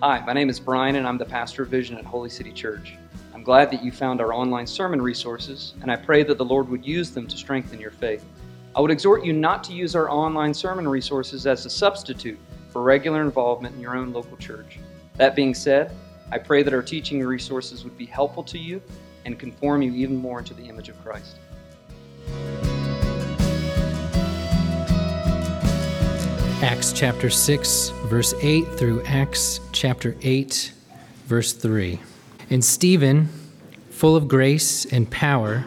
Hi, my name is Brian, and I'm the pastor of Vision at Holy City Church. I'm glad that you found our online sermon resources, and I pray that the Lord would use them to strengthen your faith. I would exhort you not to use our online sermon resources as a substitute for regular involvement in your own local church. That being said, I pray that our teaching resources would be helpful to you and conform you even more into the image of Christ. Acts chapter 6, verse 8 through Acts chapter 8, verse 3. And Stephen, full of grace and power,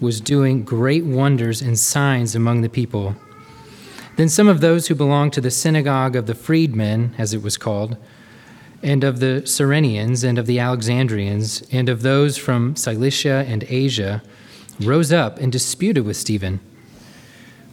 was doing great wonders and signs among the people. Then some of those who belonged to the synagogue of the freedmen, as it was called, and of the Cyrenians, and of the Alexandrians, and of those from Cilicia and Asia, rose up and disputed with Stephen.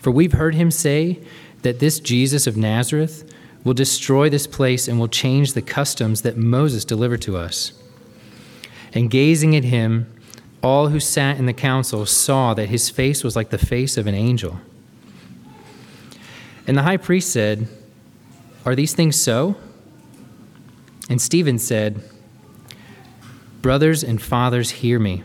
For we've heard him say that this Jesus of Nazareth will destroy this place and will change the customs that Moses delivered to us. And gazing at him, all who sat in the council saw that his face was like the face of an angel. And the high priest said, Are these things so? And Stephen said, Brothers and fathers, hear me.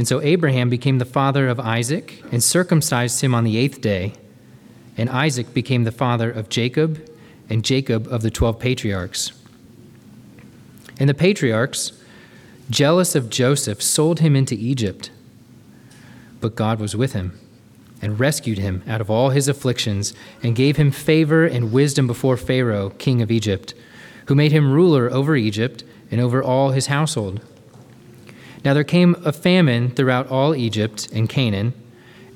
And so Abraham became the father of Isaac and circumcised him on the eighth day. And Isaac became the father of Jacob, and Jacob of the twelve patriarchs. And the patriarchs, jealous of Joseph, sold him into Egypt. But God was with him and rescued him out of all his afflictions and gave him favor and wisdom before Pharaoh, king of Egypt, who made him ruler over Egypt and over all his household. Now there came a famine throughout all Egypt and Canaan,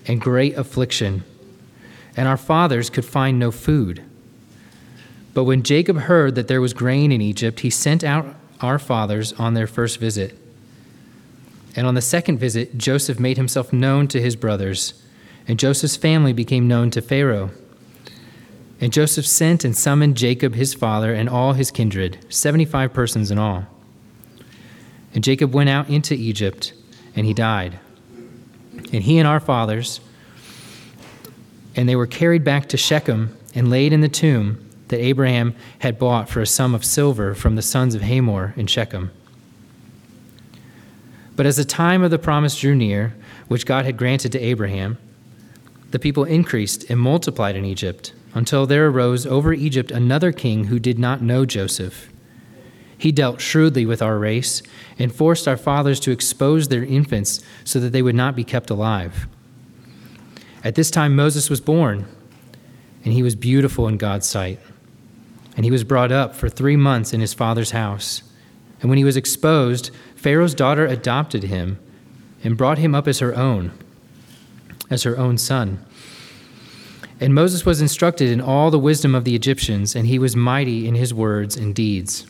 and great affliction, and our fathers could find no food. But when Jacob heard that there was grain in Egypt, he sent out our fathers on their first visit. And on the second visit, Joseph made himself known to his brothers, and Joseph's family became known to Pharaoh. And Joseph sent and summoned Jacob his father and all his kindred, 75 persons in all. And Jacob went out into Egypt, and he died. And he and our fathers, and they were carried back to Shechem and laid in the tomb that Abraham had bought for a sum of silver from the sons of Hamor in Shechem. But as the time of the promise drew near, which God had granted to Abraham, the people increased and multiplied in Egypt until there arose over Egypt another king who did not know Joseph. He dealt shrewdly with our race and forced our fathers to expose their infants so that they would not be kept alive. At this time, Moses was born, and he was beautiful in God's sight and he was brought up for three months in his father's house. And when he was exposed, Pharaoh's daughter adopted him and brought him up as her own, as her own son. And Moses was instructed in all the wisdom of the Egyptians, and he was mighty in his words and deeds.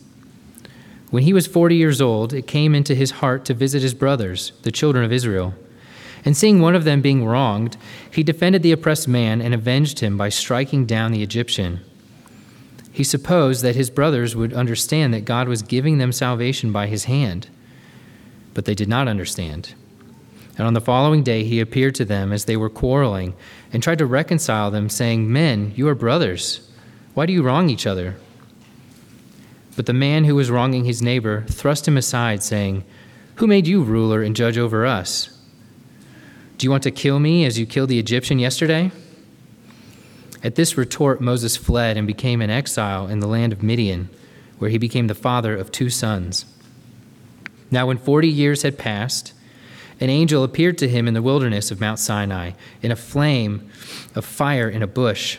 When he was forty years old, it came into his heart to visit his brothers, the children of Israel. And seeing one of them being wronged, he defended the oppressed man and avenged him by striking down the Egyptian. He supposed that his brothers would understand that God was giving them salvation by his hand, but they did not understand. And on the following day he appeared to them as they were quarreling and tried to reconcile them, saying, Men, you are brothers. Why do you wrong each other? But the man who was wronging his neighbor thrust him aside, saying, Who made you ruler and judge over us? Do you want to kill me as you killed the Egyptian yesterday? At this retort, Moses fled and became an exile in the land of Midian, where he became the father of two sons. Now, when forty years had passed, an angel appeared to him in the wilderness of Mount Sinai, in a flame of fire in a bush.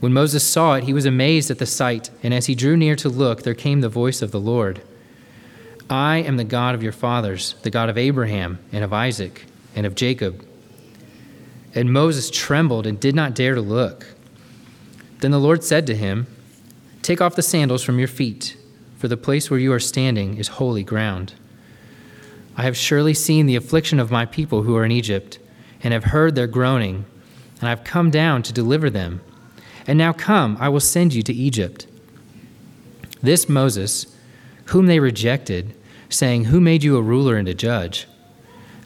When Moses saw it, he was amazed at the sight, and as he drew near to look, there came the voice of the Lord I am the God of your fathers, the God of Abraham, and of Isaac, and of Jacob. And Moses trembled and did not dare to look. Then the Lord said to him, Take off the sandals from your feet, for the place where you are standing is holy ground. I have surely seen the affliction of my people who are in Egypt, and have heard their groaning, and I have come down to deliver them. And now come, I will send you to Egypt. This Moses, whom they rejected, saying, Who made you a ruler and a judge?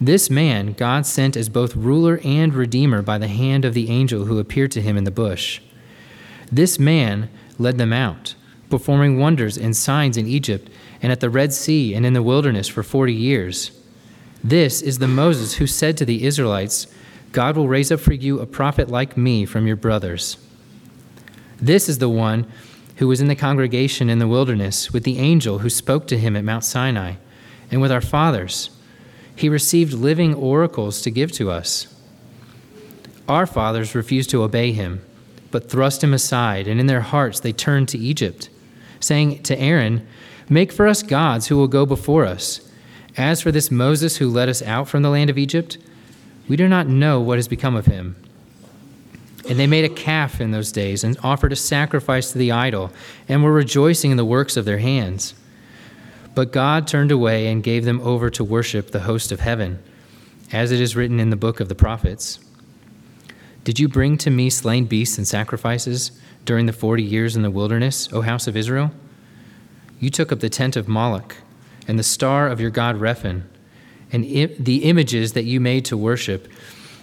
This man God sent as both ruler and redeemer by the hand of the angel who appeared to him in the bush. This man led them out, performing wonders and signs in Egypt and at the Red Sea and in the wilderness for forty years. This is the Moses who said to the Israelites, God will raise up for you a prophet like me from your brothers. This is the one who was in the congregation in the wilderness with the angel who spoke to him at Mount Sinai, and with our fathers he received living oracles to give to us. Our fathers refused to obey him, but thrust him aside, and in their hearts they turned to Egypt, saying to Aaron, Make for us gods who will go before us. As for this Moses who led us out from the land of Egypt, we do not know what has become of him. And they made a calf in those days and offered a sacrifice to the idol, and were rejoicing in the works of their hands. But God turned away and gave them over to worship the host of heaven, as it is written in the book of the prophets. Did you bring to me slain beasts and sacrifices during the forty years in the wilderness, O house of Israel? You took up the tent of Moloch and the star of your god Rephan, and the images that you made to worship,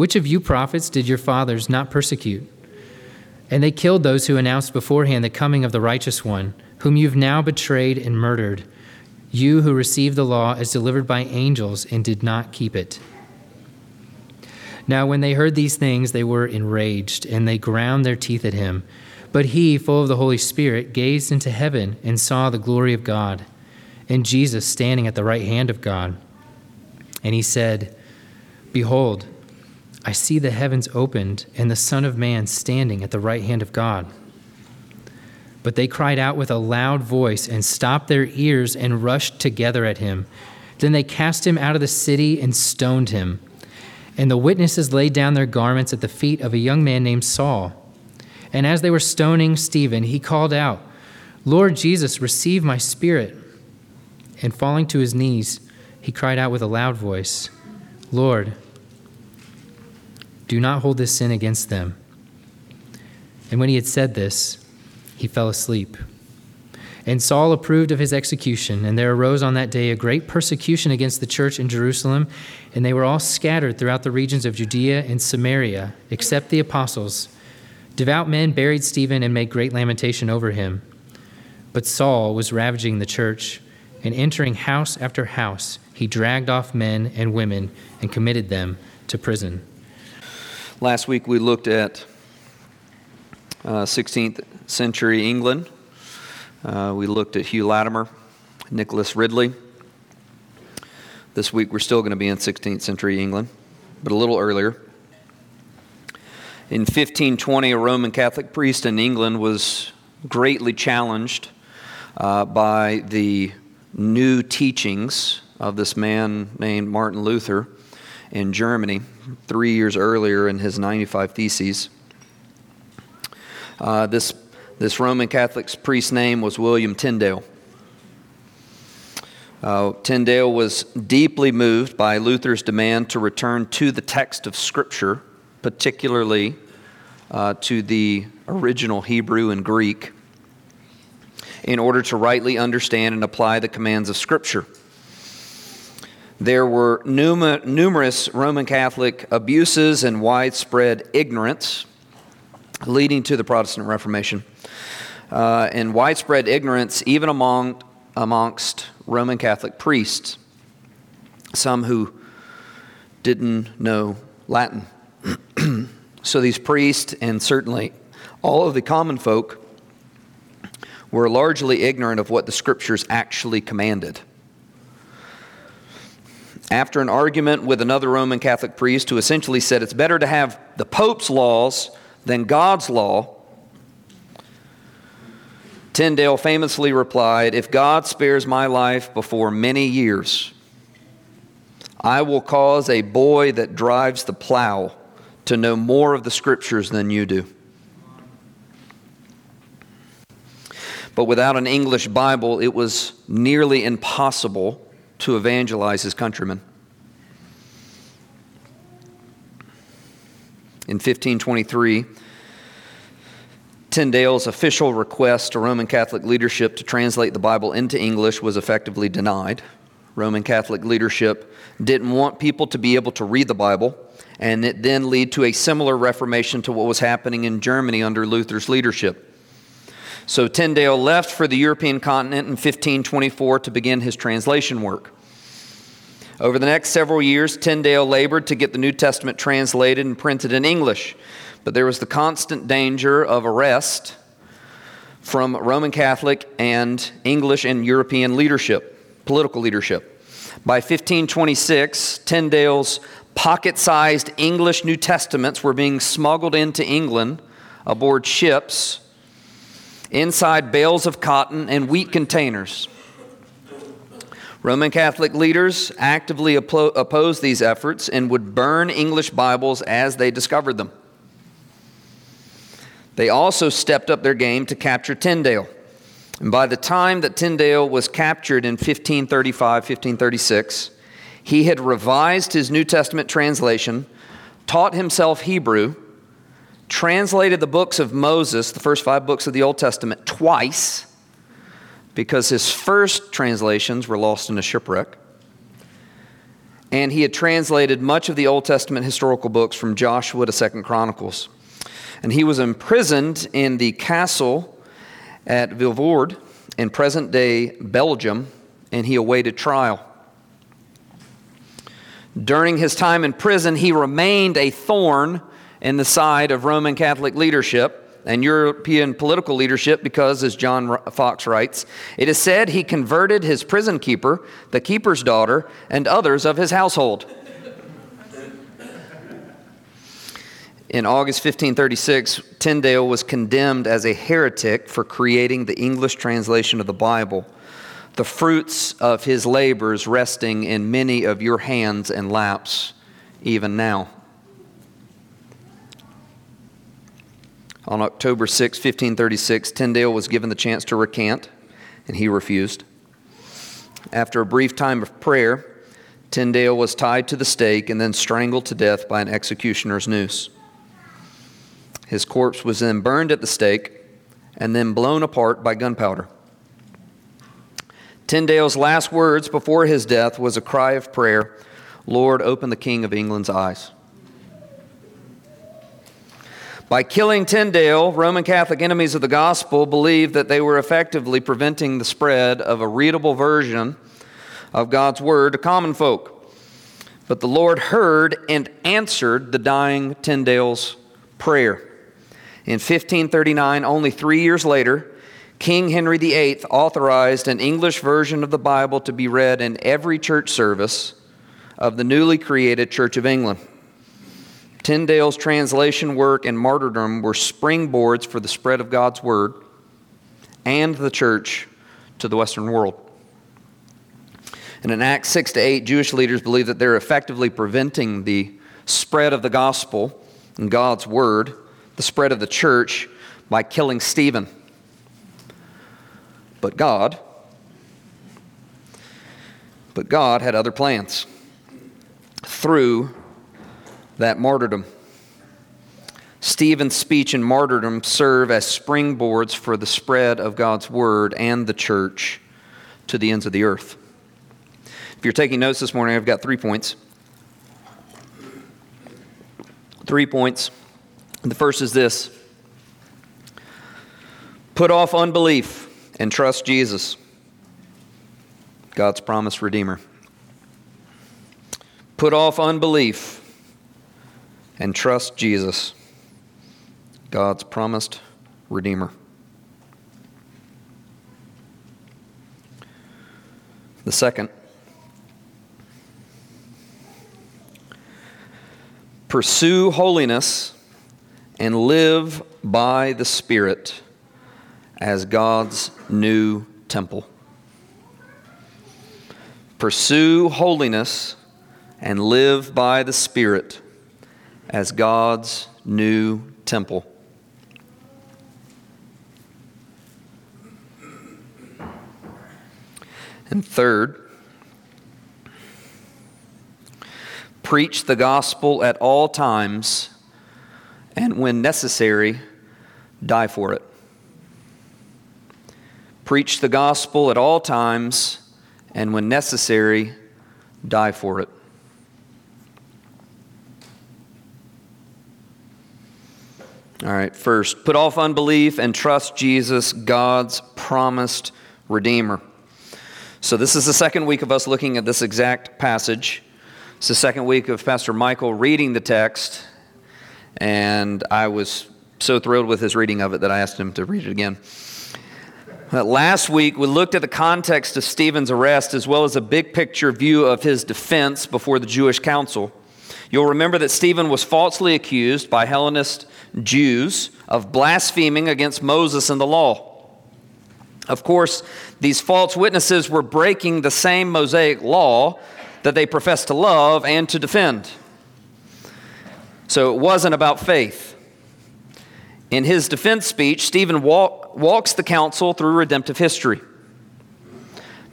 Which of you prophets did your fathers not persecute? And they killed those who announced beforehand the coming of the righteous one whom you've now betrayed and murdered, you who received the law as delivered by angels and did not keep it. Now, when they heard these things, they were enraged, and they ground their teeth at him. But he, full of the Holy Spirit, gazed into heaven and saw the glory of God, and Jesus standing at the right hand of God. And he said, Behold, I see the heavens opened, and the Son of Man standing at the right hand of God. But they cried out with a loud voice and stopped their ears and rushed together at him. Then they cast him out of the city and stoned him. And the witnesses laid down their garments at the feet of a young man named Saul. And as they were stoning Stephen, he called out, Lord Jesus, receive my spirit. And falling to his knees, he cried out with a loud voice, Lord, do not hold this sin against them. And when he had said this, he fell asleep. And Saul approved of his execution, and there arose on that day a great persecution against the church in Jerusalem, and they were all scattered throughout the regions of Judea and Samaria, except the apostles. Devout men buried Stephen and made great lamentation over him. But Saul was ravaging the church, and entering house after house, he dragged off men and women and committed them to prison. Last week we looked at uh, 16th century England. Uh, we looked at Hugh Latimer, Nicholas Ridley. This week we're still going to be in 16th century England, but a little earlier. In 1520, a Roman Catholic priest in England was greatly challenged uh, by the new teachings of this man named Martin Luther in Germany three years earlier in his 95 Theses. Uh, this, this Roman Catholic priest's name was William Tyndale. Uh, Tyndale was deeply moved by Luther's demand to return to the text of Scripture, particularly uh, to the original Hebrew and Greek, in order to rightly understand and apply the commands of Scripture. There were numer- numerous Roman Catholic abuses and widespread ignorance leading to the Protestant Reformation. Uh, and widespread ignorance, even among, amongst Roman Catholic priests, some who didn't know Latin. so these priests, and certainly all of the common folk, were largely ignorant of what the scriptures actually commanded. After an argument with another Roman Catholic priest who essentially said it's better to have the Pope's laws than God's law, Tyndale famously replied, If God spares my life before many years, I will cause a boy that drives the plow to know more of the scriptures than you do. But without an English Bible, it was nearly impossible to evangelize his countrymen. In 1523, Tyndale's official request to Roman Catholic leadership to translate the Bible into English was effectively denied. Roman Catholic leadership didn't want people to be able to read the Bible, and it then led to a similar reformation to what was happening in Germany under Luther's leadership. So Tyndale left for the European continent in 1524 to begin his translation work. Over the next several years, Tyndale labored to get the New Testament translated and printed in English, but there was the constant danger of arrest from Roman Catholic and English and European leadership, political leadership. By 1526, Tyndale's pocket sized English New Testaments were being smuggled into England aboard ships inside bales of cotton and wheat containers. Roman Catholic leaders actively opposed these efforts and would burn English Bibles as they discovered them. They also stepped up their game to capture Tyndale. And by the time that Tyndale was captured in 1535, 1536, he had revised his New Testament translation, taught himself Hebrew, translated the books of Moses, the first five books of the Old Testament, twice because his first translations were lost in a shipwreck. And he had translated much of the Old Testament historical books from Joshua to Second Chronicles. And he was imprisoned in the castle at Vilvoorde in present day Belgium, and he awaited trial. During his time in prison, he remained a thorn in the side of Roman Catholic leadership and European political leadership because, as John Foxe writes, it is said he converted his prison keeper, the keeper's daughter, and others of his household. In August 1536, Tyndale was condemned as a heretic for creating the English translation of the Bible, the fruits of his labors resting in many of your hands and laps even now. On October 6, 1536, Tyndale was given the chance to recant, and he refused. After a brief time of prayer, Tyndale was tied to the stake and then strangled to death by an executioner's noose. His corpse was then burned at the stake and then blown apart by gunpowder. Tyndale's last words before his death was a cry of prayer Lord, open the King of England's eyes. By killing Tyndale, Roman Catholic enemies of the gospel believed that they were effectively preventing the spread of a readable version of God's word to common folk. But the Lord heard and answered the dying Tyndale's prayer. In 1539, only three years later, King Henry VIII authorized an English version of the Bible to be read in every church service of the newly created Church of England. Tyndale's translation work and martyrdom were springboards for the spread of God's word and the church to the Western world. And in Acts 6 to 8, Jewish leaders believe that they're effectively preventing the spread of the gospel and God's word, the spread of the church, by killing Stephen. But God, but God had other plans through that martyrdom. Stephen's speech and martyrdom serve as springboards for the spread of God's word and the church to the ends of the earth. If you're taking notes this morning, I've got three points. Three points. The first is this put off unbelief and trust Jesus, God's promised Redeemer. Put off unbelief and trust Jesus, God's promised Redeemer. The second, pursue holiness and live by the Spirit as God's new temple. Pursue holiness and live by the Spirit as God's new temple. And third, preach the gospel at all times, and when necessary, die for it. Preach the gospel at all times, and when necessary, die for it. All right, first, put off unbelief and trust Jesus, God's promised Redeemer. So, this is the second week of us looking at this exact passage. It's the second week of Pastor Michael reading the text, and I was so thrilled with his reading of it that I asked him to read it again. Uh, last week, we looked at the context of Stephen's arrest as well as a big picture view of his defense before the Jewish council. You'll remember that Stephen was falsely accused by Hellenist Jews of blaspheming against Moses and the law. Of course, these false witnesses were breaking the same Mosaic law that they professed to love and to defend. So it wasn't about faith. In his defense speech, Stephen walk, walks the council through redemptive history,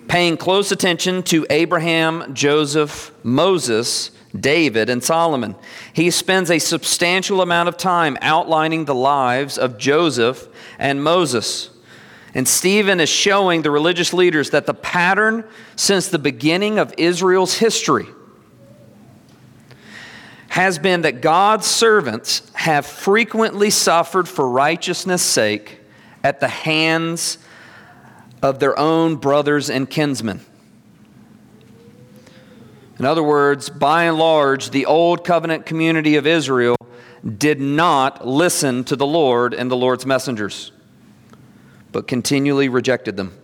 paying close attention to Abraham, Joseph, Moses, David, and Solomon. He spends a substantial amount of time outlining the lives of Joseph and Moses. And Stephen is showing the religious leaders that the pattern since the beginning of Israel's history has been that God's servants have frequently suffered for righteousness' sake at the hands of their own brothers and kinsmen. In other words, by and large, the old covenant community of Israel did not listen to the Lord and the Lord's messengers, but continually rejected them.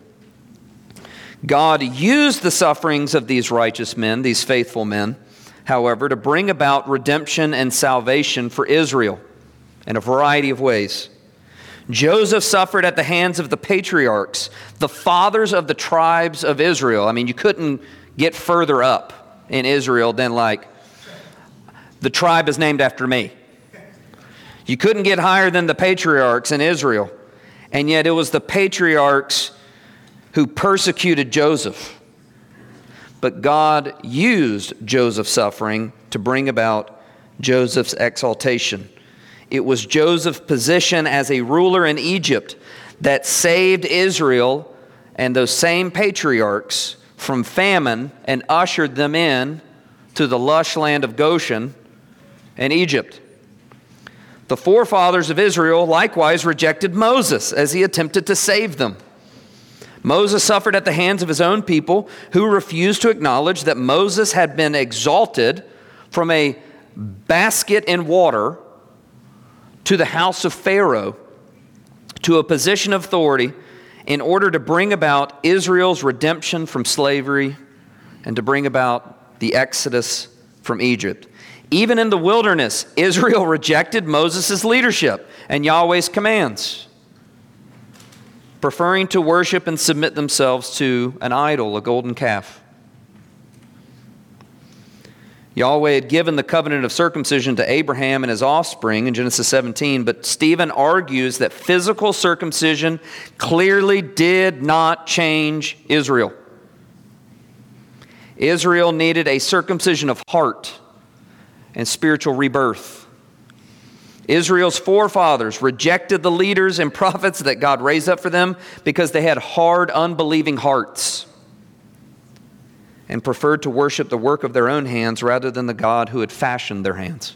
God used the sufferings of these righteous men, these faithful men, however, to bring about redemption and salvation for Israel in a variety of ways. Joseph suffered at the hands of the patriarchs, the fathers of the tribes of Israel. I mean, you couldn't get further up in Israel than like, the tribe is named after me. You couldn't get higher than the patriarchs in Israel. And yet it was the patriarchs who persecuted Joseph. But God used Joseph's suffering to bring about Joseph's exaltation. It was Joseph's position as a ruler in Egypt that saved Israel and those same patriarchs from famine and ushered them in to the lush land of Goshen and Egypt. The forefathers of Israel likewise rejected Moses as he attempted to save them. Moses suffered at the hands of his own people who refused to acknowledge that Moses had been exalted from a basket in water to the house of Pharaoh to a position of authority in order to bring about Israel's redemption from slavery and to bring about the exodus from Egypt. Even in the wilderness, Israel rejected Moses' leadership and Yahweh's commands, preferring to worship and submit themselves to an idol, a golden calf. Yahweh had given the covenant of circumcision to Abraham and his offspring in Genesis 17, but Stephen argues that physical circumcision clearly did not change Israel. Israel needed a circumcision of heart and spiritual rebirth. Israel's forefathers rejected the leaders and prophets that God raised up for them because they had hard, unbelieving hearts and preferred to worship the work of their own hands rather than the God who had fashioned their hands.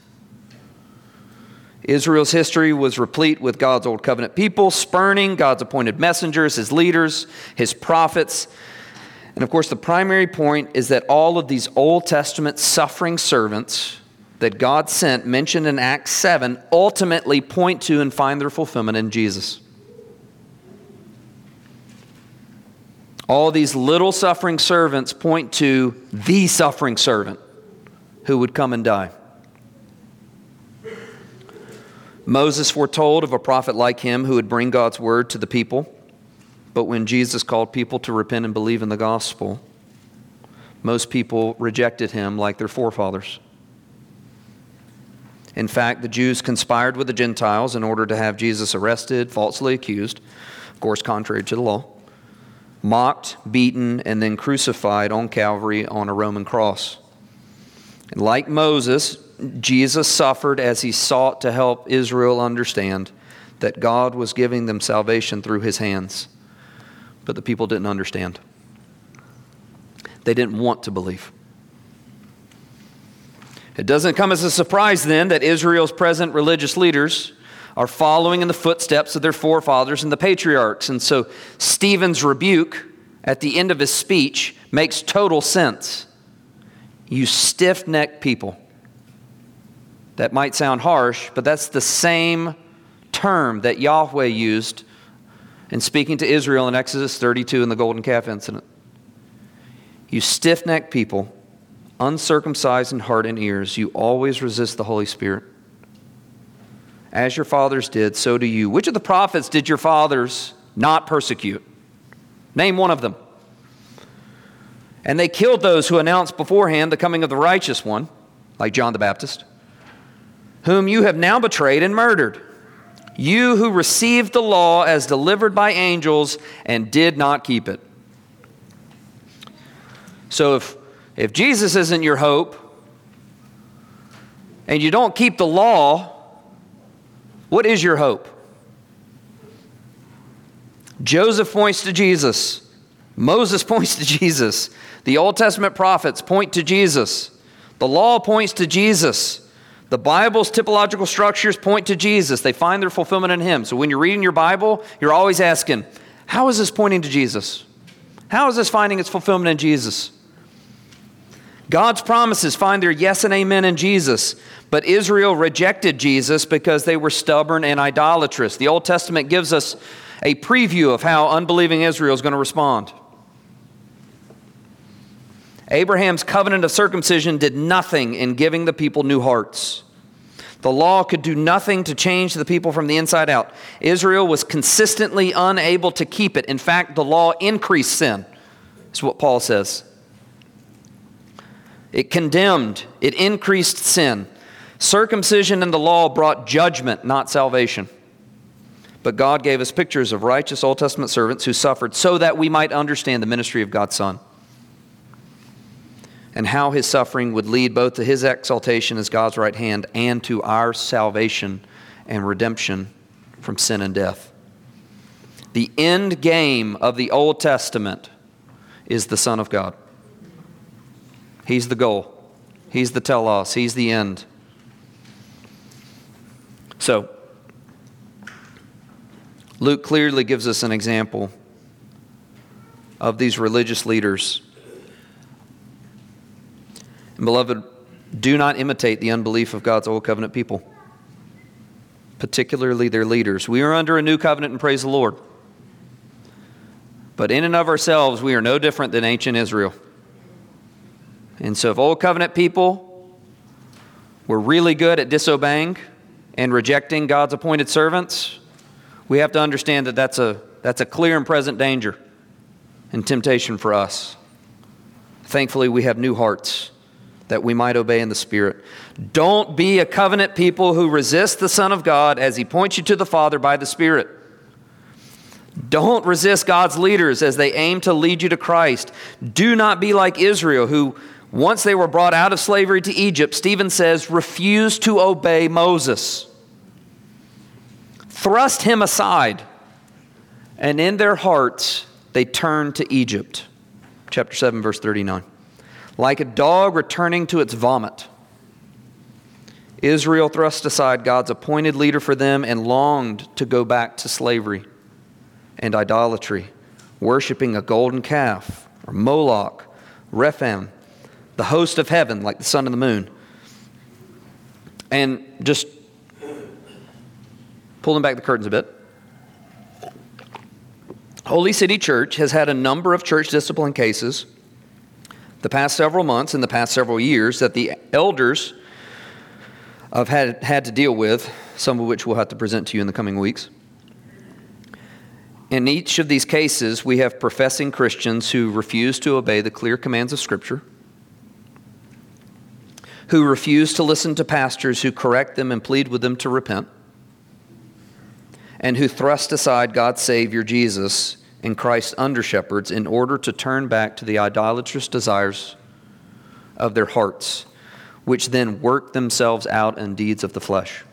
Israel's history was replete with God's old covenant people spurning God's appointed messengers, his leaders, his prophets. And of course, the primary point is that all of these Old Testament suffering servants that God sent, mentioned in Acts 7, ultimately point to and find their fulfillment in Jesus. All these little suffering servants point to the suffering servant who would come and die. Moses foretold of a prophet like him who would bring God's word to the people. But when Jesus called people to repent and believe in the gospel, most people rejected him like their forefathers. In fact, the Jews conspired with the Gentiles in order to have Jesus arrested, falsely accused, of course, contrary to the law mocked, beaten, and then crucified on Calvary on a Roman cross. And like Moses, Jesus suffered as he sought to help Israel understand that God was giving them salvation through his hands. But the people didn't understand, they didn't want to believe. It doesn't come as a surprise then that Israel's present religious leaders are following in the footsteps of their forefathers and the patriarchs. And so Stephen's rebuke at the end of his speech makes total sense. You stiff necked people. That might sound harsh, but that's the same term that Yahweh used in speaking to Israel in Exodus 32 in the golden calf incident. You stiff necked people, uncircumcised in heart and ears, you always resist the Holy Spirit. As your fathers did, so do you. Which of the prophets did your fathers not persecute? Name one of them. And they killed those who announced beforehand the coming of the righteous one, like John the Baptist, whom you have now betrayed and murdered. You who received the law as delivered by angels and did not keep it. So if, if Jesus isn't your hope, and you don't keep the law, what is your hope? Joseph points to Jesus. Moses points to Jesus. The Old Testament prophets point to Jesus. The law points to Jesus. The Bible's typological structures point to Jesus. They find their fulfillment in Him. So when you're reading your Bible, you're always asking, how is this pointing to Jesus? How is this finding its fulfillment in Jesus? God's promises find their yes and amen in Jesus, but Israel rejected Jesus because they were stubborn and idolatrous. The Old Testament gives us a preview of how unbelieving Israel is going to respond. Abraham's covenant of circumcision did nothing in giving the people new hearts. The law could do nothing to change the people from the inside out. Israel was consistently unable to keep it. In fact, the law increased sin, is what Paul says. It condemned, it increased sin. Circumcision and the law brought judgment, not salvation. But God gave us pictures of righteous Old Testament servants who suffered so that we might understand the ministry of God's Son and how his suffering would lead both to his exaltation as God's right hand and to our salvation and redemption from sin and death. The end game of the Old Testament is the Son of God. He's the goal, He's the telos, He's the end. So, Luke clearly gives us an example of these religious leaders. And beloved, do not imitate the unbelief of God's old covenant people, particularly their leaders. We are under a new covenant and praise the Lord. But in and of ourselves, we are no different than ancient Israel. And so, if old covenant people were really good at disobeying and rejecting God's appointed servants, we have to understand that that's a, that's a clear and present danger and temptation for us. Thankfully, we have new hearts that we might obey in the Spirit. Don't be a covenant people who resist the Son of God as He points you to the Father by the Spirit. Don't resist God's leaders as they aim to lead you to Christ. Do not be like Israel, who, once they were brought out of slavery to Egypt, Stephen says, refused to obey Moses. Thrust him aside, and in their hearts they turned to Egypt. Chapter 7, verse 39 like a dog returning to its vomit. Israel thrust aside God's appointed leader for them and longed to go back to slavery and idolatry, worshiping a golden calf or Moloch, Rephaim, the host of heaven, like the sun and the moon. And just pulling back the curtains a bit. Holy City Church has had a number of church discipline cases the past several months and the past several years that the elders have had, had to deal with, some of which we'll have to present to you in the coming weeks. In each of these cases, we have professing Christians who refuse to obey the clear commands of Scripture, who refuse to listen to pastors who correct them and plead with them to repent, and who thrust aside God's Savior, Jesus, and Christ's under shepherds in order to turn back to the idolatrous desires of their hearts, which then work themselves out in deeds of the flesh.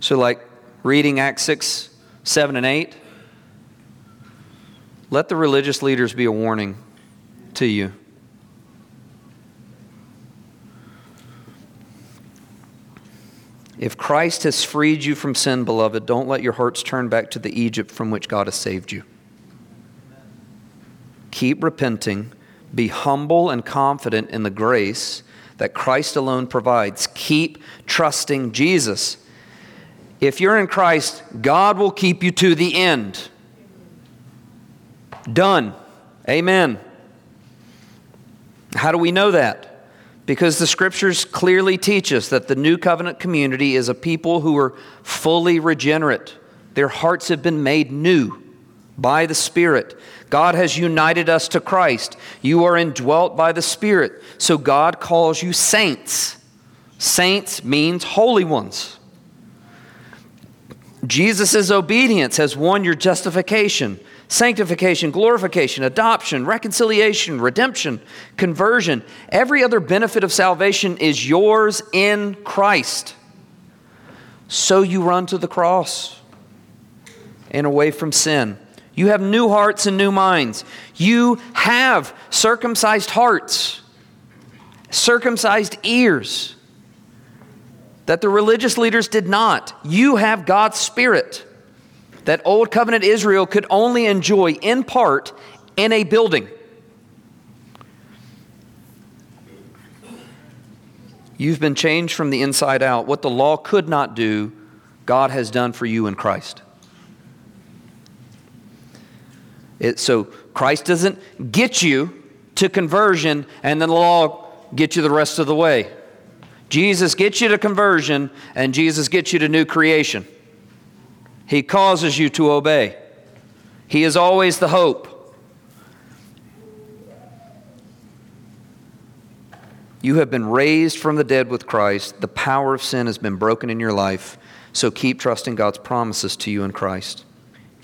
So, like reading Acts 6, 7, and 8, let the religious leaders be a warning to you. If Christ has freed you from sin, beloved, don't let your hearts turn back to the Egypt from which God has saved you. Keep repenting. Be humble and confident in the grace that Christ alone provides. Keep trusting Jesus. If you're in Christ, God will keep you to the end. Done. Amen. How do we know that? Because the scriptures clearly teach us that the new covenant community is a people who are fully regenerate. Their hearts have been made new by the Spirit. God has united us to Christ. You are indwelt by the Spirit. So God calls you saints. Saints means holy ones. Jesus' obedience has won your justification, sanctification, glorification, adoption, reconciliation, redemption, conversion. Every other benefit of salvation is yours in Christ. So you run to the cross and away from sin. You have new hearts and new minds. You have circumcised hearts, circumcised ears that the religious leaders did not. You have God's Spirit that Old Covenant Israel could only enjoy in part in a building. You've been changed from the inside out. What the law could not do, God has done for you in Christ. It, so Christ doesn't get you to conversion and then the law get you the rest of the way. Jesus gets you to conversion and Jesus gets you to new creation. He causes you to obey. He is always the hope. You have been raised from the dead with Christ. The power of sin has been broken in your life. So keep trusting God's promises to you in Christ.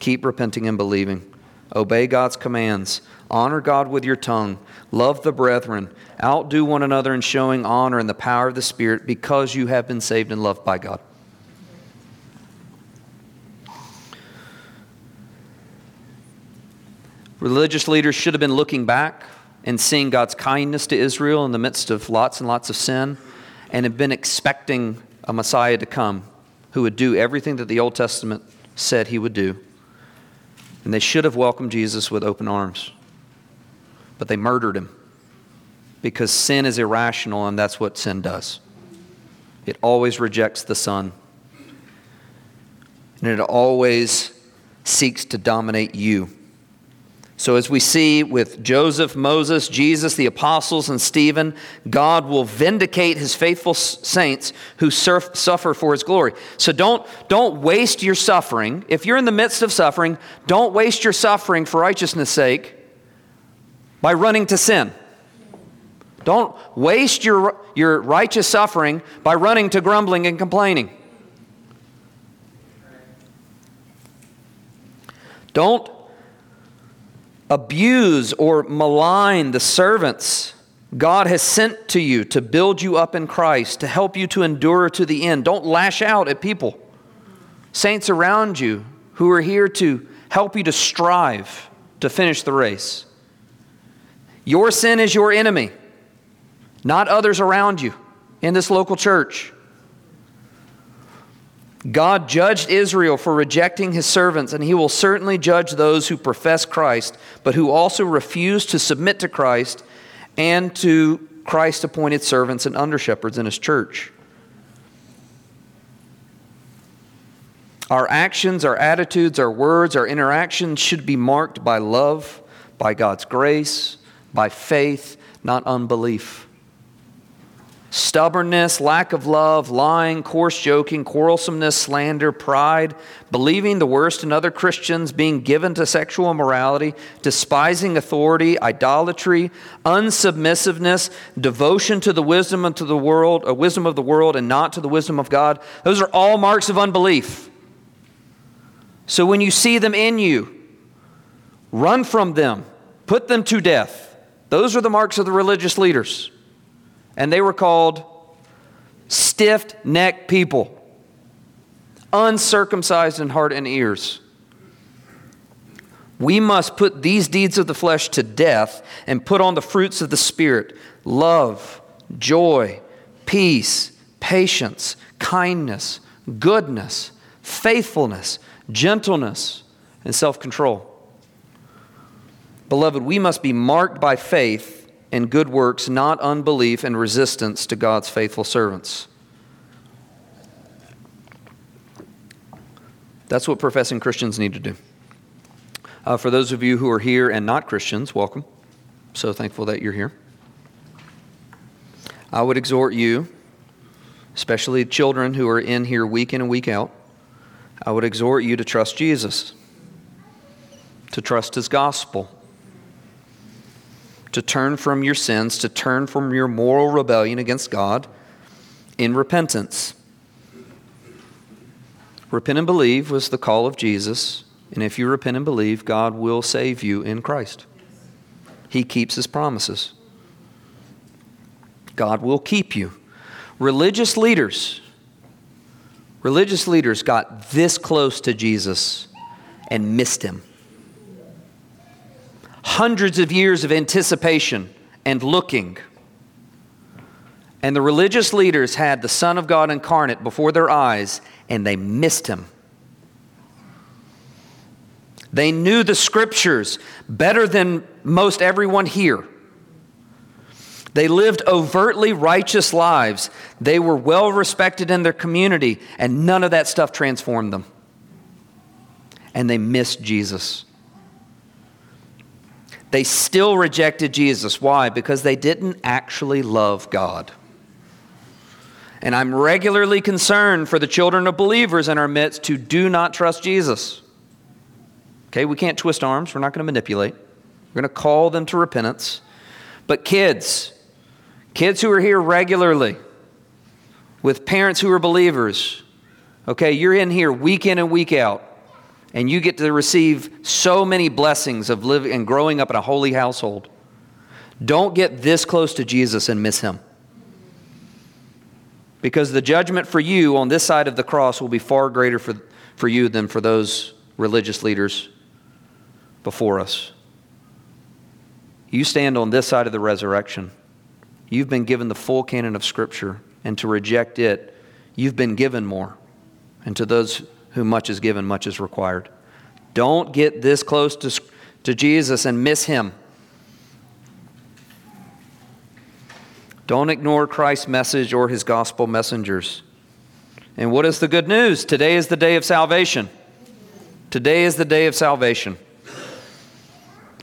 Keep repenting and believing. Obey God's commands. Honor God with your tongue. Love the brethren. Outdo one another in showing honor in the power of the Spirit because you have been saved and loved by God. Religious leaders should have been looking back and seeing God's kindness to Israel in the midst of lots and lots of sin and have been expecting a Messiah to come who would do everything that the Old Testament said he would do. And they should have welcomed Jesus with open arms. But they murdered him because sin is irrational, and that's what sin does. It always rejects the Son, and it always seeks to dominate you. So, as we see with Joseph, Moses, Jesus, the apostles, and Stephen, God will vindicate his faithful saints who surf, suffer for his glory. So, don't, don't waste your suffering. If you're in the midst of suffering, don't waste your suffering for righteousness' sake by running to sin. Don't waste your, your righteous suffering by running to grumbling and complaining. Don't abuse or malign the servants God has sent to you to build you up in Christ, to help you to endure to the end. Don't lash out at people, saints around you who are here to help you to strive to finish the race. Your sin is your enemy, not others around you in this local church. God judged Israel for rejecting his servants, and he will certainly judge those who profess Christ, but who also refuse to submit to Christ and to Christ appointed servants and under shepherds in his church. Our actions, our attitudes, our words, our interactions should be marked by love, by God's grace, by faith, not unbelief. Stubbornness, lack of love, lying, coarse joking, quarrelsomeness, slander, pride, believing the worst in other Christians, being given to sexual immorality, despising authority, idolatry, unsubmissiveness, devotion to the wisdom of the world, a wisdom of the world and not to the wisdom of God. Those are all marks of unbelief. So when you see them in you, run from them, put them to death. Those are the marks of the religious leaders and they were called stiff necked people, uncircumcised in heart and ears. We must put these deeds of the flesh to death and put on the fruits of the Spirit love, joy, peace, patience, kindness, goodness, faithfulness, gentleness, and self control. Beloved, we must be marked by faith and good works, not unbelief and resistance to God's faithful servants. That's what professing Christians need to do. Uh, for those of you who are here and not Christians, welcome. So thankful that you're here. I would exhort you, especially children who are in here week in and week out, I would exhort you to trust Jesus, to trust His gospel to turn from your sins, to turn from your moral rebellion against God in repentance. Repent and believe was the call of Jesus, and if you repent and believe, God will save you in Christ. He keeps his promises. God will keep you. Religious leaders, religious leaders got this close to Jesus and missed him hundreds of years of anticipation and looking. And the religious leaders had the Son of God incarnate before their eyes, and they missed him. They knew the scriptures better than most everyone here. They lived overtly righteous lives. They were well respected in their community, and none of that stuff transformed them. And they missed Jesus. They still rejected Jesus. Why? Because they didn't actually love God. And I'm regularly concerned for the children of believers in our midst who do not trust Jesus. Okay, we can't twist arms. We're not going to manipulate. We're going to call them to repentance. But kids, kids who are here regularly with parents who are believers, okay, you're in here week in and week out and you get to receive so many blessings of living and growing up in a holy household. Don't get this close to Jesus and miss him. Because the judgment for you on this side of the cross will be far greater for, for you than for those religious leaders before us. You stand on this side of the resurrection. You've been given the full canon of Scripture, and to reject it, you've been given more. And to those whom much is given, much is required. Don't get this close to, to Jesus and miss him. Don't ignore Christ's message or his gospel messengers. And what is the good news? Today is the day of salvation. Today is the day of salvation.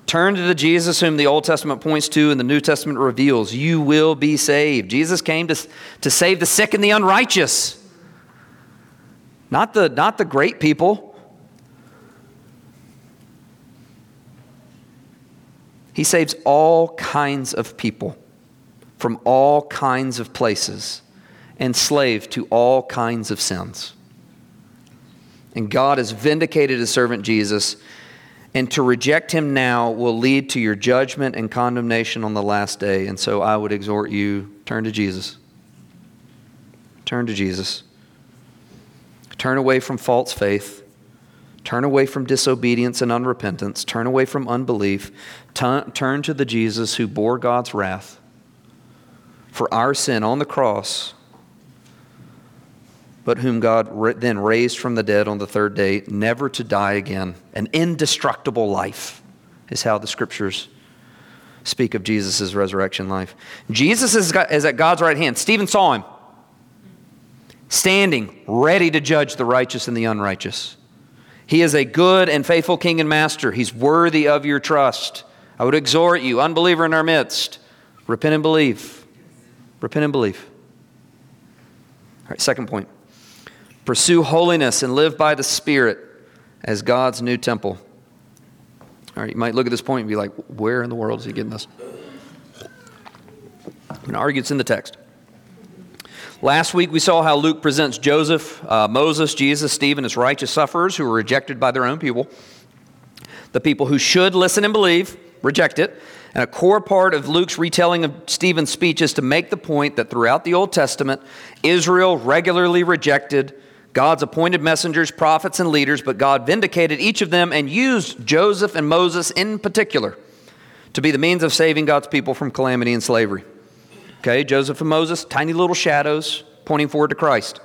Turn to the Jesus whom the Old Testament points to and the New Testament reveals. You will be saved. Jesus came to, to save the sick and the unrighteous, not the, not the great people. He saves all kinds of people from all kinds of places, and enslaved to all kinds of sins. And God has vindicated his servant Jesus and to reject him now will lead to your judgment and condemnation on the last day. And so I would exhort you turn to Jesus. Turn to Jesus. Turn away from false faith. Turn away from disobedience and unrepentance. Turn away from unbelief. Turn to the Jesus who bore God's wrath for our sin on the cross but whom God then raised from the dead on the third day, never to die again. An indestructible life is how the scriptures speak of Jesus' resurrection life. Jesus is, is at God's right hand. Stephen saw him standing, ready to judge the righteous and the unrighteous. He is a good and faithful king and master. He's worthy of your trust. I would exhort you, unbeliever in our midst, repent and believe. Repent and believe. All right, second point. Pursue holiness and live by the Spirit as God's new temple. All right, you might look at this point and be like, where in the world is he getting this? I'm going to argue it's in the text. Last week we saw how Luke presents Joseph, uh, Moses, Jesus, Stephen as righteous sufferers who were rejected by their own people. The people who should listen and believe reject it. And a core part of Luke's retelling of Stephen's speech is to make the point that throughout the Old Testament, Israel regularly rejected God's appointed messengers, prophets, and leaders, but God vindicated each of them and used Joseph and Moses in particular to be the means of saving God's people from calamity and slavery. Okay, Joseph and Moses, tiny little shadows pointing forward to Christ.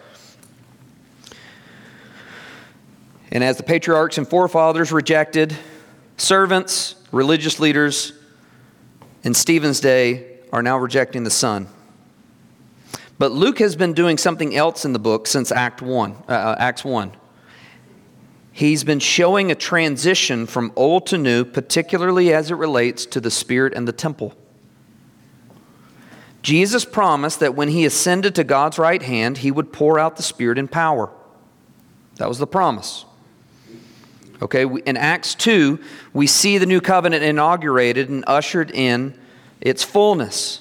And as the patriarchs and forefathers rejected, servants, religious leaders in Stephen's day are now rejecting the Son. But Luke has been doing something else in the book since Act 1, uh, uh, Acts 1. He's been showing a transition from old to new, particularly as it relates to the Spirit and the temple. Jesus promised that when he ascended to God's right hand, he would pour out the Spirit in power. That was the promise. Okay, in Acts 2, we see the new covenant inaugurated and ushered in its fullness.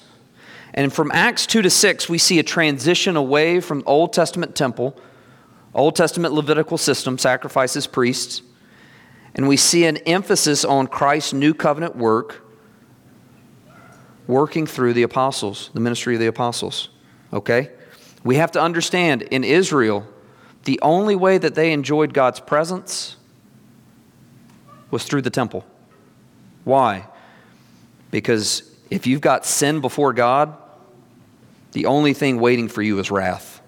And from Acts 2 to 6, we see a transition away from the Old Testament temple, Old Testament Levitical system, sacrifices, priests, and we see an emphasis on Christ's new covenant work working through the apostles, the ministry of the apostles. Okay? We have to understand in Israel, the only way that they enjoyed God's presence was through the temple. Why? Because if you've got sin before God, the only thing waiting for you is wrath.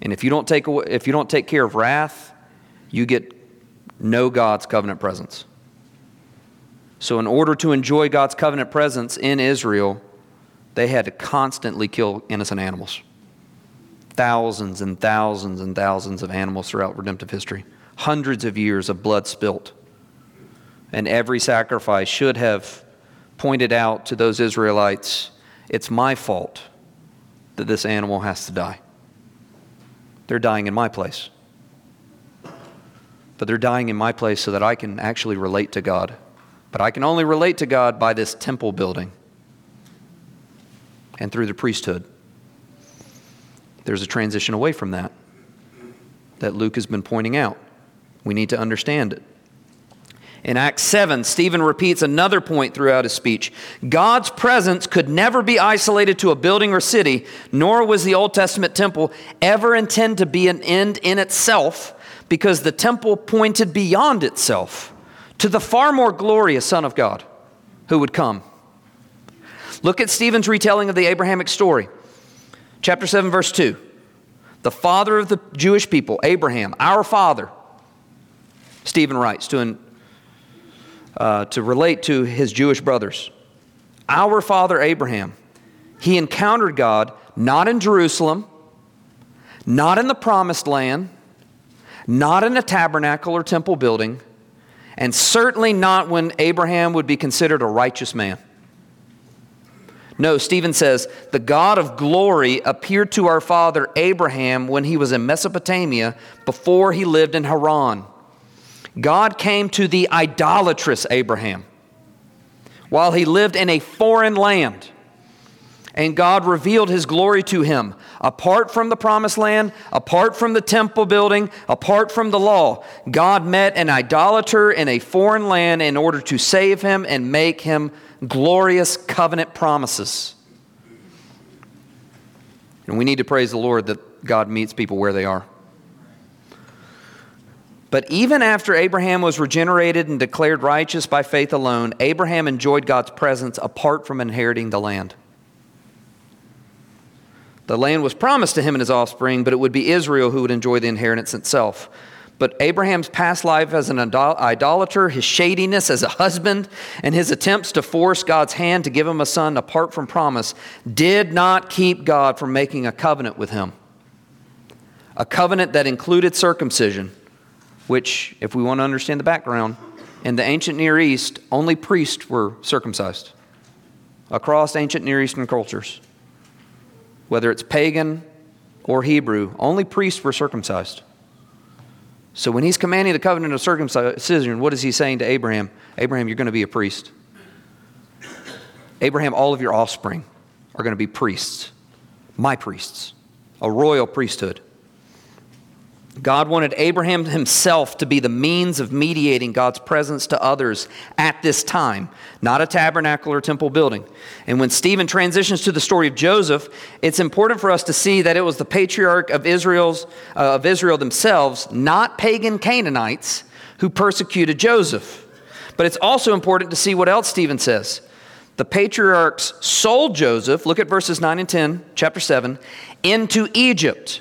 And if you don't take, away, if you don't take care of wrath, you get no God's covenant presence. So, in order to enjoy God's covenant presence in Israel, they had to constantly kill innocent animals. Thousands and thousands and thousands of animals throughout redemptive history. Hundreds of years of blood spilt. And every sacrifice should have pointed out to those Israelites it's my fault that this animal has to die. They're dying in my place. But they're dying in my place so that I can actually relate to God. But I can only relate to God by this temple building and through the priesthood. There's a transition away from that that Luke has been pointing out. We need to understand it. In Acts 7, Stephen repeats another point throughout his speech. God's presence could never be isolated to a building or city, nor was the Old Testament temple ever intended to be an end in itself, because the temple pointed beyond itself to the far more glorious Son of God who would come. Look at Stephen's retelling of the Abrahamic story. Chapter 7, verse 2. the father of the Jewish people, Abraham, our father, Stephen writes to, an, uh, to relate to his Jewish brothers. Our father Abraham, he encountered God not in Jerusalem, not in the promised land, not in a tabernacle or temple building, and certainly not when Abraham would be considered a righteous man. No, Stephen says, the God of glory appeared to our father Abraham when he was in Mesopotamia before he lived in Haran. God came to the idolatrous Abraham while he lived in a foreign land. And God revealed his glory to him apart from the promised land, apart from the temple building, apart from the law. God met an idolater in a foreign land in order to save him and make him glorious covenant promises. And we need to praise the Lord that God meets people where they are. But even after Abraham was regenerated and declared righteous by faith alone, Abraham enjoyed God's presence apart from inheriting the land. The land was promised to him and his offspring, but it would be Israel who would enjoy the inheritance itself. But Abraham's past life as an idolater, his shadiness as a husband, and his attempts to force God's hand to give him a son apart from promise did not keep God from making a covenant with him. A covenant that included circumcision, which, if we want to understand the background, in the ancient Near East, only priests were circumcised across ancient Near Eastern cultures. Whether it's pagan or Hebrew, only priests were circumcised. So when he's commanding the covenant of circumcision, what is he saying to Abraham? Abraham, you're going to be a priest. Abraham, all of your offspring are going to be priests, my priests, a royal priesthood. God wanted Abraham himself to be the means of mediating God's presence to others at this time, not a tabernacle or temple building. And when Stephen transitions to the story of Joseph, it's important for us to see that it was the patriarch of Israel's uh, of Israel themselves, not pagan Canaanites, who persecuted Joseph. But it's also important to see what else Stephen says. The patriarchs sold Joseph, look at verses 9 and 10, chapter 7, into Egypt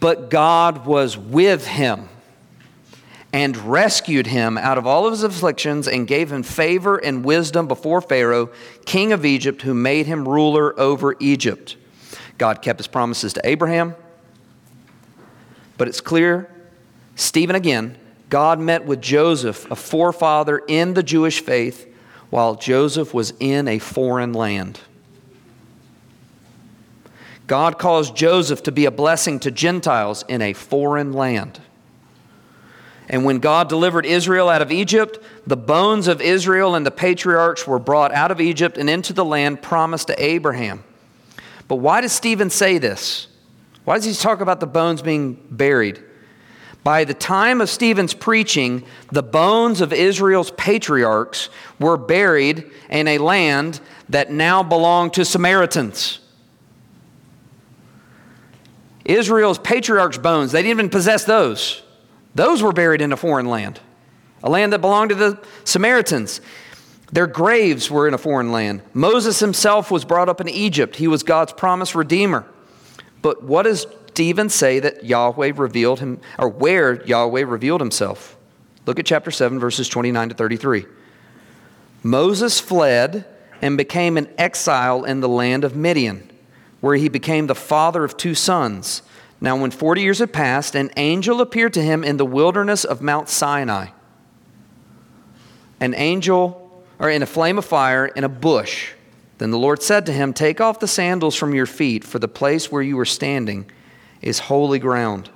but God was with him and rescued him out of all of his afflictions and gave him favor and wisdom before Pharaoh, king of Egypt, who made him ruler over Egypt. God kept his promises to Abraham. But it's clear, Stephen again, God met with Joseph, a forefather in the Jewish faith, while Joseph was in a foreign land. God caused Joseph to be a blessing to Gentiles in a foreign land. And when God delivered Israel out of Egypt, the bones of Israel and the patriarchs were brought out of Egypt and into the land promised to Abraham. But why does Stephen say this? Why does he talk about the bones being buried? By the time of Stephen's preaching, the bones of Israel's patriarchs were buried in a land that now belonged to Samaritans. Israel's patriarchs' bones, they didn't even possess those. Those were buried in a foreign land, a land that belonged to the Samaritans. Their graves were in a foreign land. Moses himself was brought up in Egypt. He was God's promised redeemer. But what does Stephen say that Yahweh revealed him, or where Yahweh revealed himself? Look at chapter 7, verses 29 to 33. Moses fled and became an exile in the land of Midian where he became the father of two sons. Now, when 40 years had passed, an angel appeared to him in the wilderness of Mount Sinai. An angel, or in a flame of fire, in a bush. Then the Lord said to him, Take off the sandals from your feet, for the place where you are standing is holy ground.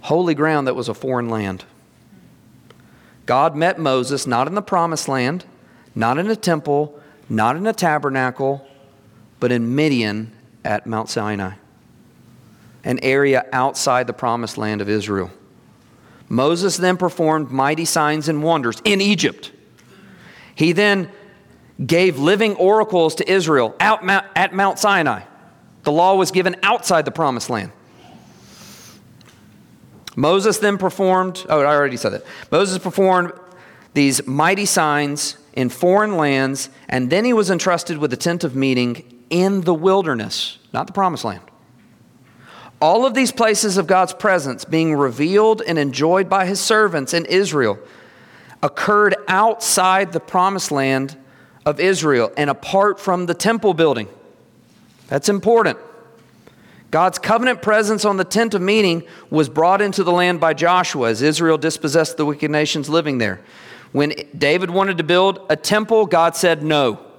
Holy ground that was a foreign land. God met Moses not in the promised land, not in a temple, not in a tabernacle, but in Midian at Mount Sinai, an area outside the promised land of Israel. Moses then performed mighty signs and wonders in Egypt. He then gave living oracles to Israel out at Mount Sinai. The law was given outside the promised land. Moses then performed, oh, I already said that. Moses performed these mighty signs in foreign lands, and then he was entrusted with the tent of meeting in the wilderness, not the promised land. All of these places of God's presence being revealed and enjoyed by his servants in Israel occurred outside the promised land of Israel and apart from the temple building. That's important. God's covenant presence on the tent of meeting was brought into the land by Joshua as Israel dispossessed the wicked nations living there. When David wanted to build a temple, God said no.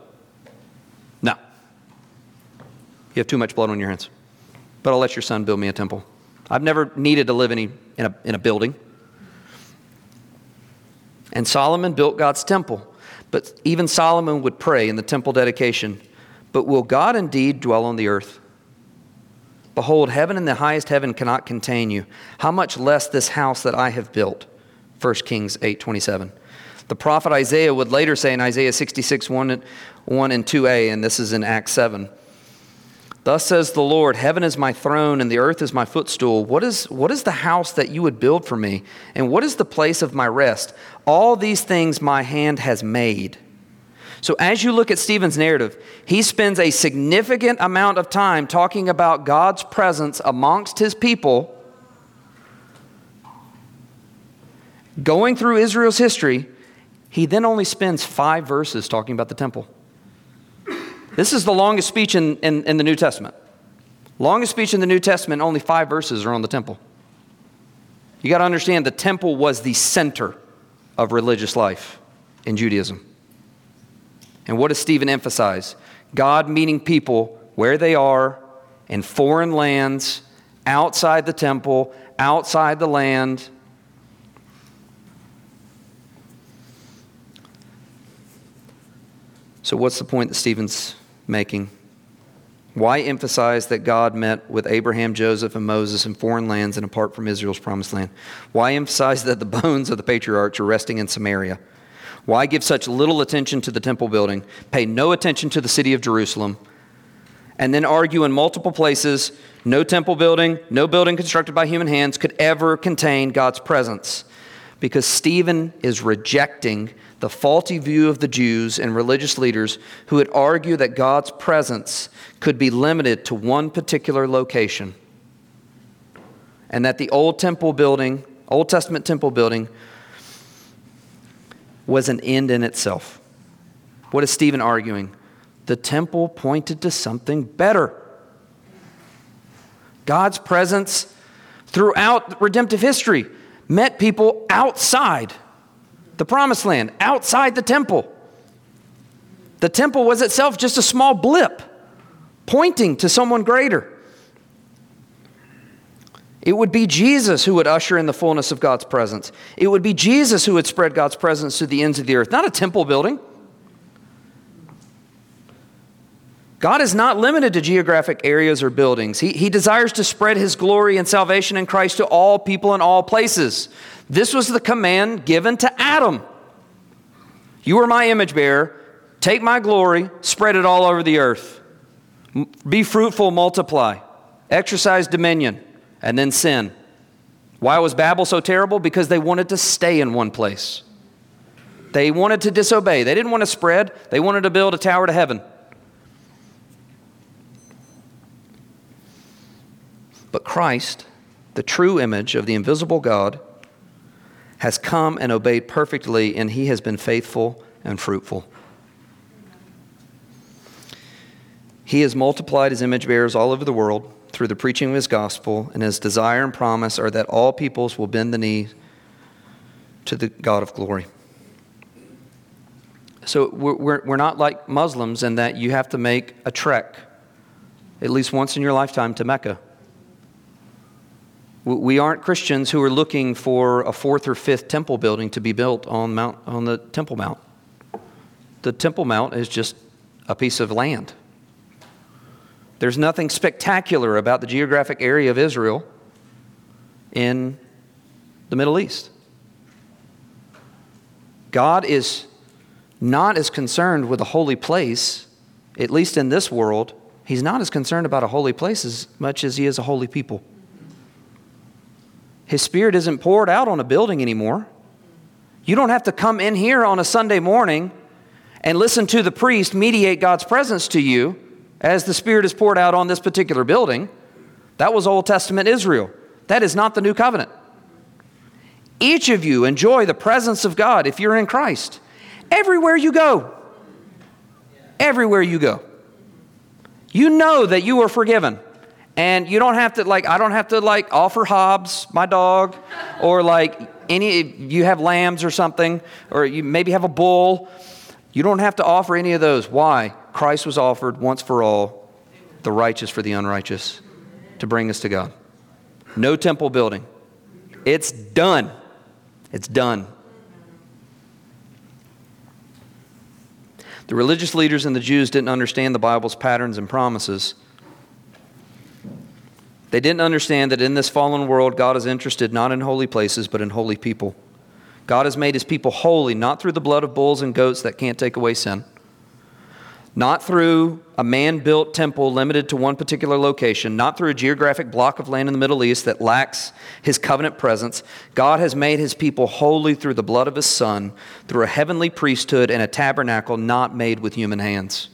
You have too much blood on your hands. But I'll let your son build me a temple. I've never needed to live any, in, a, in a building. And Solomon built God's temple. But even Solomon would pray in the temple dedication But will God indeed dwell on the earth? Behold, heaven and the highest heaven cannot contain you. How much less this house that I have built? 1 Kings 8 27. The prophet Isaiah would later say in Isaiah 66 1 and, 1 and 2a, and this is in Acts 7. Thus says the Lord, Heaven is my throne, and the earth is my footstool. What is, what is the house that you would build for me? And what is the place of my rest? All these things my hand has made. So, as you look at Stephen's narrative, he spends a significant amount of time talking about God's presence amongst his people, going through Israel's history. He then only spends five verses talking about the temple. This is the longest speech in, in, in the New Testament. Longest speech in the New Testament, only five verses are on the temple. You got to understand the temple was the center of religious life in Judaism. And what does Stephen emphasize? God meeting people where they are in foreign lands, outside the temple, outside the land. So, what's the point that Stephen's making? Why emphasize that God met with Abraham, Joseph, and Moses in foreign lands and apart from Israel's promised land? Why emphasize that the bones of the patriarchs are resting in Samaria? Why give such little attention to the temple building, pay no attention to the city of Jerusalem, and then argue in multiple places no temple building, no building constructed by human hands could ever contain God's presence? Because Stephen is rejecting the faulty view of the Jews and religious leaders who would argue that God's presence could be limited to one particular location and that the old temple building, Old Testament temple building, was an end in itself. What is Stephen arguing? The temple pointed to something better. God's presence throughout redemptive history met people outside the promised land, outside the temple. The temple was itself just a small blip pointing to someone greater. It would be Jesus who would usher in the fullness of God's presence. It would be Jesus who would spread God's presence to the ends of the earth, not a temple building. God is not limited to geographic areas or buildings. He, he desires to spread his glory and salvation in Christ to all people in all places. This was the command given to Adam. You are my image bearer. Take my glory, spread it all over the earth. Be fruitful, multiply, exercise dominion and then sin. Why was Babel so terrible? Because they wanted to stay in one place. They wanted to disobey. They didn't want to spread, they wanted to build a tower to heaven. But Christ, the true image of the invisible God, has come and obeyed perfectly, and he has been faithful and fruitful. He has multiplied his image bearers all over the world through the preaching of his gospel, and his desire and promise are that all peoples will bend the knee to the God of glory. So we're, we're not like Muslims in that you have to make a trek at least once in your lifetime to Mecca. We aren't Christians who are looking for a fourth or fifth temple building to be built on, Mount, on the Temple Mount. The Temple Mount is just a piece of land. There's nothing spectacular about the geographic area of Israel in the Middle East. God is not as concerned with a holy place, at least in this world. He's not as concerned about a holy place as much as he is a holy people. His Spirit isn't poured out on a building anymore. You don't have to come in here on a Sunday morning and listen to the priest mediate God's presence to you as the Spirit is poured out on this particular building. That was Old Testament Israel. That is not the new covenant. Each of you enjoy the presence of God if you're in Christ. Everywhere you go. Everywhere you go. You know that you are forgiven. And you don't have to like I don't have to like offer Hobbs, my dog, or like any you have lambs or something, or you maybe have a bull. You don't have to offer any of those. Why? Christ was offered once for all, the righteous for the unrighteous, to bring us to God. No temple building. It's done. It's done. The religious leaders and the Jews didn't understand the Bible's patterns and promises. They didn't understand that in this fallen world, God is interested not in holy places, but in holy people. God has made his people holy, not through the blood of bulls and goats that can't take away sin, not through a man built temple limited to one particular location, not through a geographic block of land in the Middle East that lacks his covenant presence. God has made his people holy through the blood of his Son, through a heavenly priesthood and a tabernacle not made with human hands.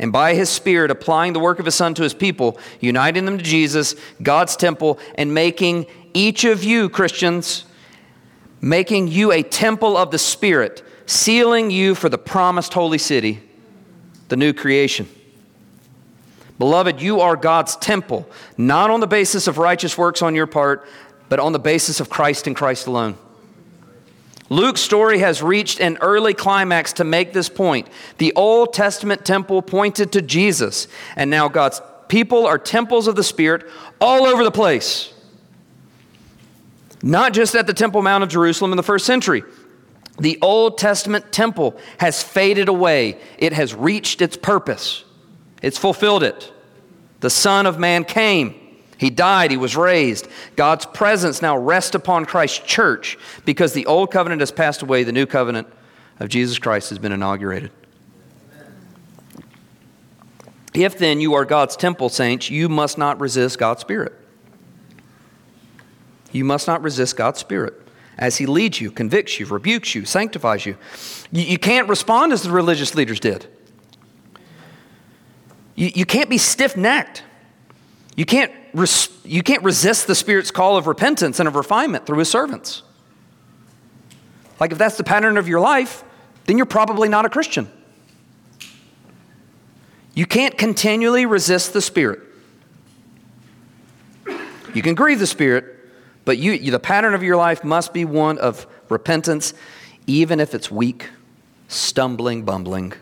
And by his Spirit, applying the work of his Son to his people, uniting them to Jesus, God's temple, and making each of you, Christians, making you a temple of the Spirit, sealing you for the promised holy city the new creation. Beloved, you are God's temple, not on the basis of righteous works on your part, but on the basis of Christ and Christ alone. Luke's story has reached an early climax to make this point. The Old Testament temple pointed to Jesus, and now God's people are temples of the Spirit all over the place. Not just at the Temple Mount of Jerusalem in the first century. The Old Testament temple has faded away, it has reached its purpose, it's fulfilled it. The Son of Man came. He died, he was raised. God's presence now rests upon Christ's church because the old covenant has passed away, the new covenant of Jesus Christ has been inaugurated. If then you are God's temple, saints, you must not resist God's Spirit. You must not resist God's Spirit as He leads you, convicts you, rebukes you, sanctifies you. You, you can't respond as the religious leaders did. You, you can't be stiff necked. You can't, res, you can't resist the Spirit's call of repentance and of refinement through His servants. Like, if that's the pattern of your life, then you're probably not a Christian. You can't continually resist the Spirit. You can grieve the Spirit, but you, you, the pattern of your life must be one of repentance, even if it's weak, stumbling, bumbling.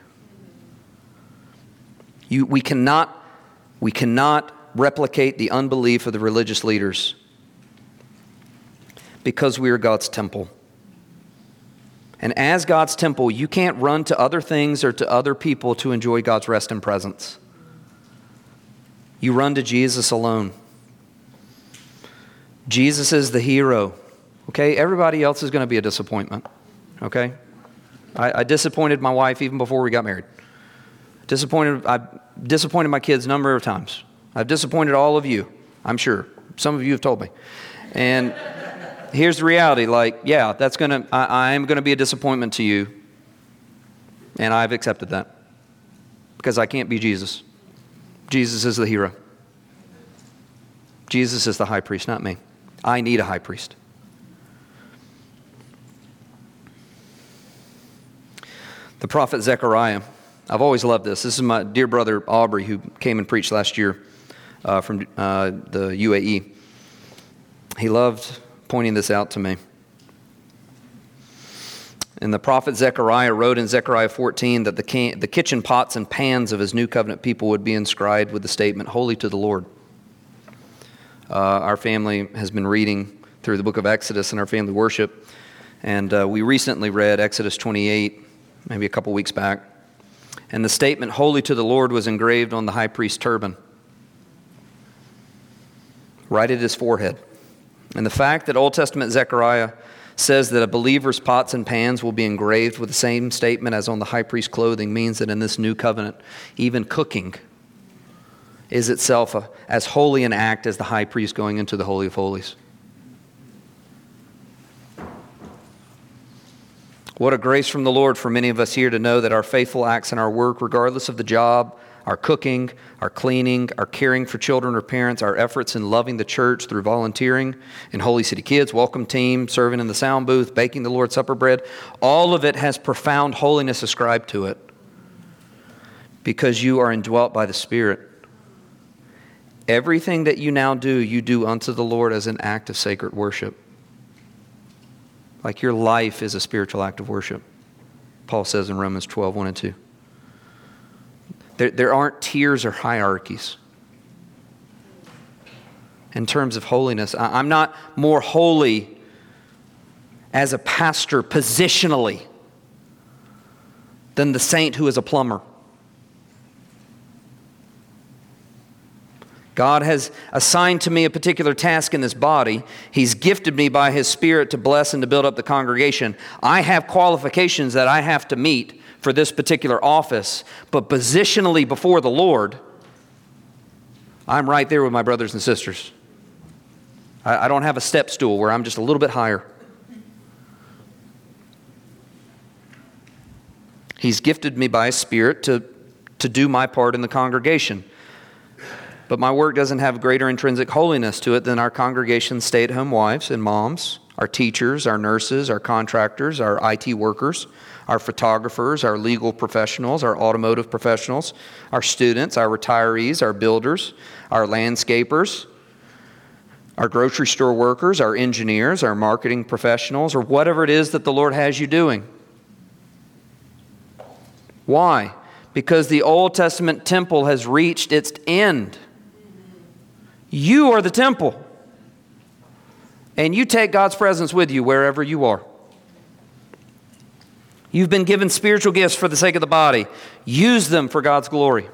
You, we, cannot, we cannot replicate the unbelief of the religious leaders because we are God's temple. And as God's temple, you can't run to other things or to other people to enjoy God's rest and presence. You run to Jesus alone. Jesus is the hero. Okay? Everybody else is going to be a disappointment. Okay? I, I, disappointed my wife even before we got married. Disappointed, I disappointed my kids a number of times. I've disappointed all of you, I'm sure. Some of you have told me. And here's the reality like, yeah, that's going to, I am going to be a disappointment to you. And I've accepted that because I can't be Jesus. Jesus is the hero. Jesus is the high priest, not me. I need a high priest. The prophet Zechariah. I've always loved this. This is my dear brother Aubrey, who came and preached last year uh, from uh, the UAE. He loved pointing this out to me. And the prophet Zechariah wrote in Zechariah 14 that the, can- the kitchen pots and pans of his new covenant people would be inscribed with the statement, Holy to the Lord. Uh, our family has been reading through the book of Exodus in our family worship, and uh, we recently read Exodus 28, maybe a couple weeks back. And the statement, Holy to the Lord, was engraved on the high priest's turban, right at his forehead. And the fact that Old Testament Zechariah says that a believer's pots and pans will be engraved with the same statement as on the high priest's clothing means that in this new covenant, even cooking is itself a, as holy an act as the high priest going into the Holy of Holies. What a grace from the Lord for many of us here to know that our faithful acts and our work, regardless of the job, our cooking, our cleaning, our caring for children or parents, our efforts in loving the church through volunteering in Holy City Kids, welcome team, serving in the sound booth, baking the Lord's Supper bread, all of it has profound holiness ascribed to it because you are indwelt by the Spirit. Everything that you now do, you do unto the Lord as an act of sacred worship. Like your life is a spiritual act of worship. Paul says in Romans 12, 1 and 2. There, there aren't tiers or hierarchies in terms of holiness. I, I'm not more holy as a pastor positionally than the saint who is a plumber. God has assigned to me a particular task in this body. He's gifted me by His Spirit to bless and to build up the congregation. I have qualifications that I have to meet for this particular office, but positionally before the Lord, I'm right there with my brothers and sisters. I, I don't have a step stool where I'm just a little bit higher. He's gifted me by Spirit to, to do my part in the congregation. But my work doesn't have greater intrinsic holiness to it than our congregation's stay at home wives and moms, our teachers, our nurses, our contractors, our IT workers, our photographers, our legal professionals, our automotive professionals, our students, our retirees, our builders, our landscapers, our grocery store workers, our engineers, our marketing professionals, or whatever it is that the Lord has you doing. Why? Because the Old Testament temple has reached its end. You are the temple. And you take God's presence with you wherever you are. You've been given spiritual gifts for the sake of the body. Use them for God's glory.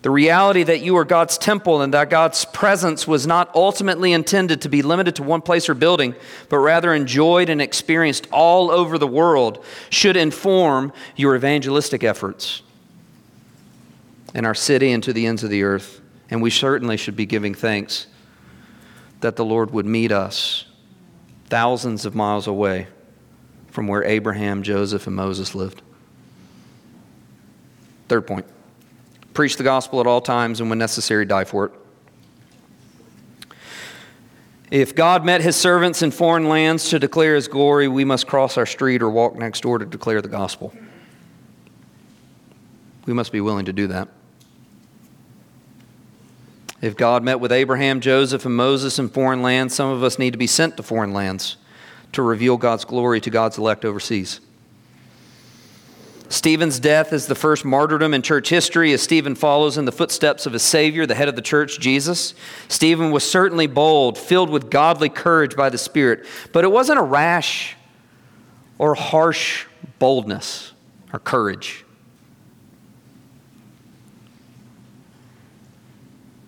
The reality that you are God's temple and that God's presence was not ultimately intended to be limited to one place or building, but rather enjoyed and experienced all over the world should inform your evangelistic efforts in our city and to the ends of the earth. And we certainly should be giving thanks that the Lord would meet us thousands of miles away from where Abraham, Joseph, and Moses lived. Third point preach the gospel at all times and when necessary, die for it. If God met his servants in foreign lands to declare his glory, we must cross our street or walk next door to declare the gospel. We must be willing to do that. If God met with Abraham, Joseph, and Moses in foreign lands, some of us need to be sent to foreign lands to reveal God's glory to God's elect overseas. Stephen's death is the first martyrdom in church history as Stephen follows in the footsteps of his Savior, the head of the church, Jesus. Stephen was certainly bold, filled with godly courage by the Spirit, but it wasn't a rash or harsh boldness or courage.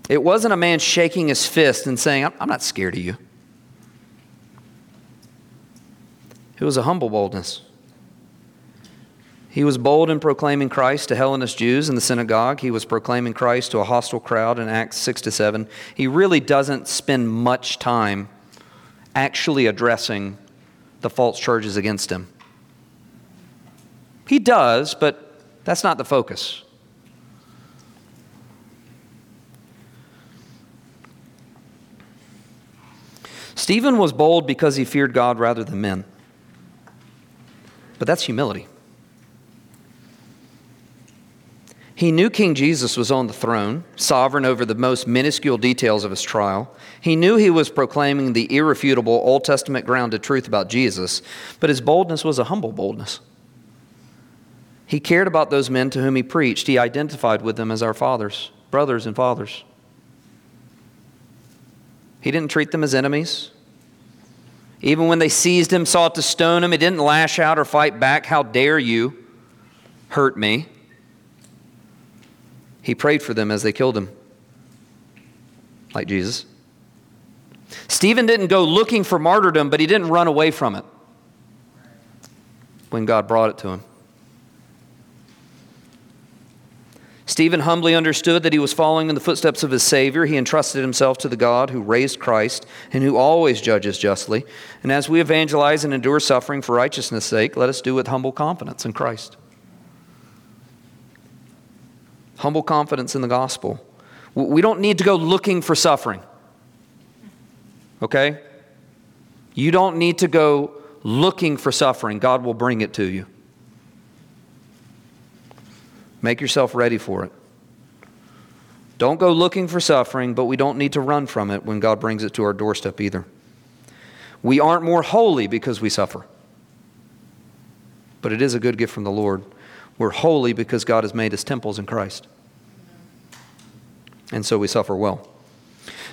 It wasn't a man shaking his fist and saying, I'm not scared of you. It was a humble boldness. He was bold in proclaiming Christ to Hellenist Jews in the synagogue. He was proclaiming Christ to a hostile crowd in Acts 6 to 7. He really doesn't spend much time actually addressing the false charges against him. He does, but that's not the focus. Stephen was bold because he feared God rather than men. But that's humility. He knew King Jesus was on the throne, sovereign over the most minuscule details of his trial. He knew he was proclaiming the irrefutable Old Testament grounded truth about Jesus, but his boldness was a humble boldness. He cared about those men to whom he preached. He identified with them as our fathers, brothers, and fathers. He didn't treat them as enemies. Even when they seized him, sought to stone him, he didn't lash out or fight back. How dare you hurt me? He prayed for them as they killed him, like Jesus. Stephen didn't go looking for martyrdom, but he didn't run away from it when God brought it to him. Stephen humbly understood that he was following in the footsteps of his Savior. He entrusted himself to the God who raised Christ and who always judges justly. And as we evangelize and endure suffering for righteousness' sake, let us do with humble confidence in Christ. Humble confidence in the gospel. We don't need to go looking for suffering. Okay? You don't need to go looking for suffering. God will bring it to you. Make yourself ready for it. Don't go looking for suffering, but we don't need to run from it when God brings it to our doorstep either. We aren't more holy because we suffer, but it is a good gift from the Lord. We're holy because God has made us temples in Christ. And so we suffer well.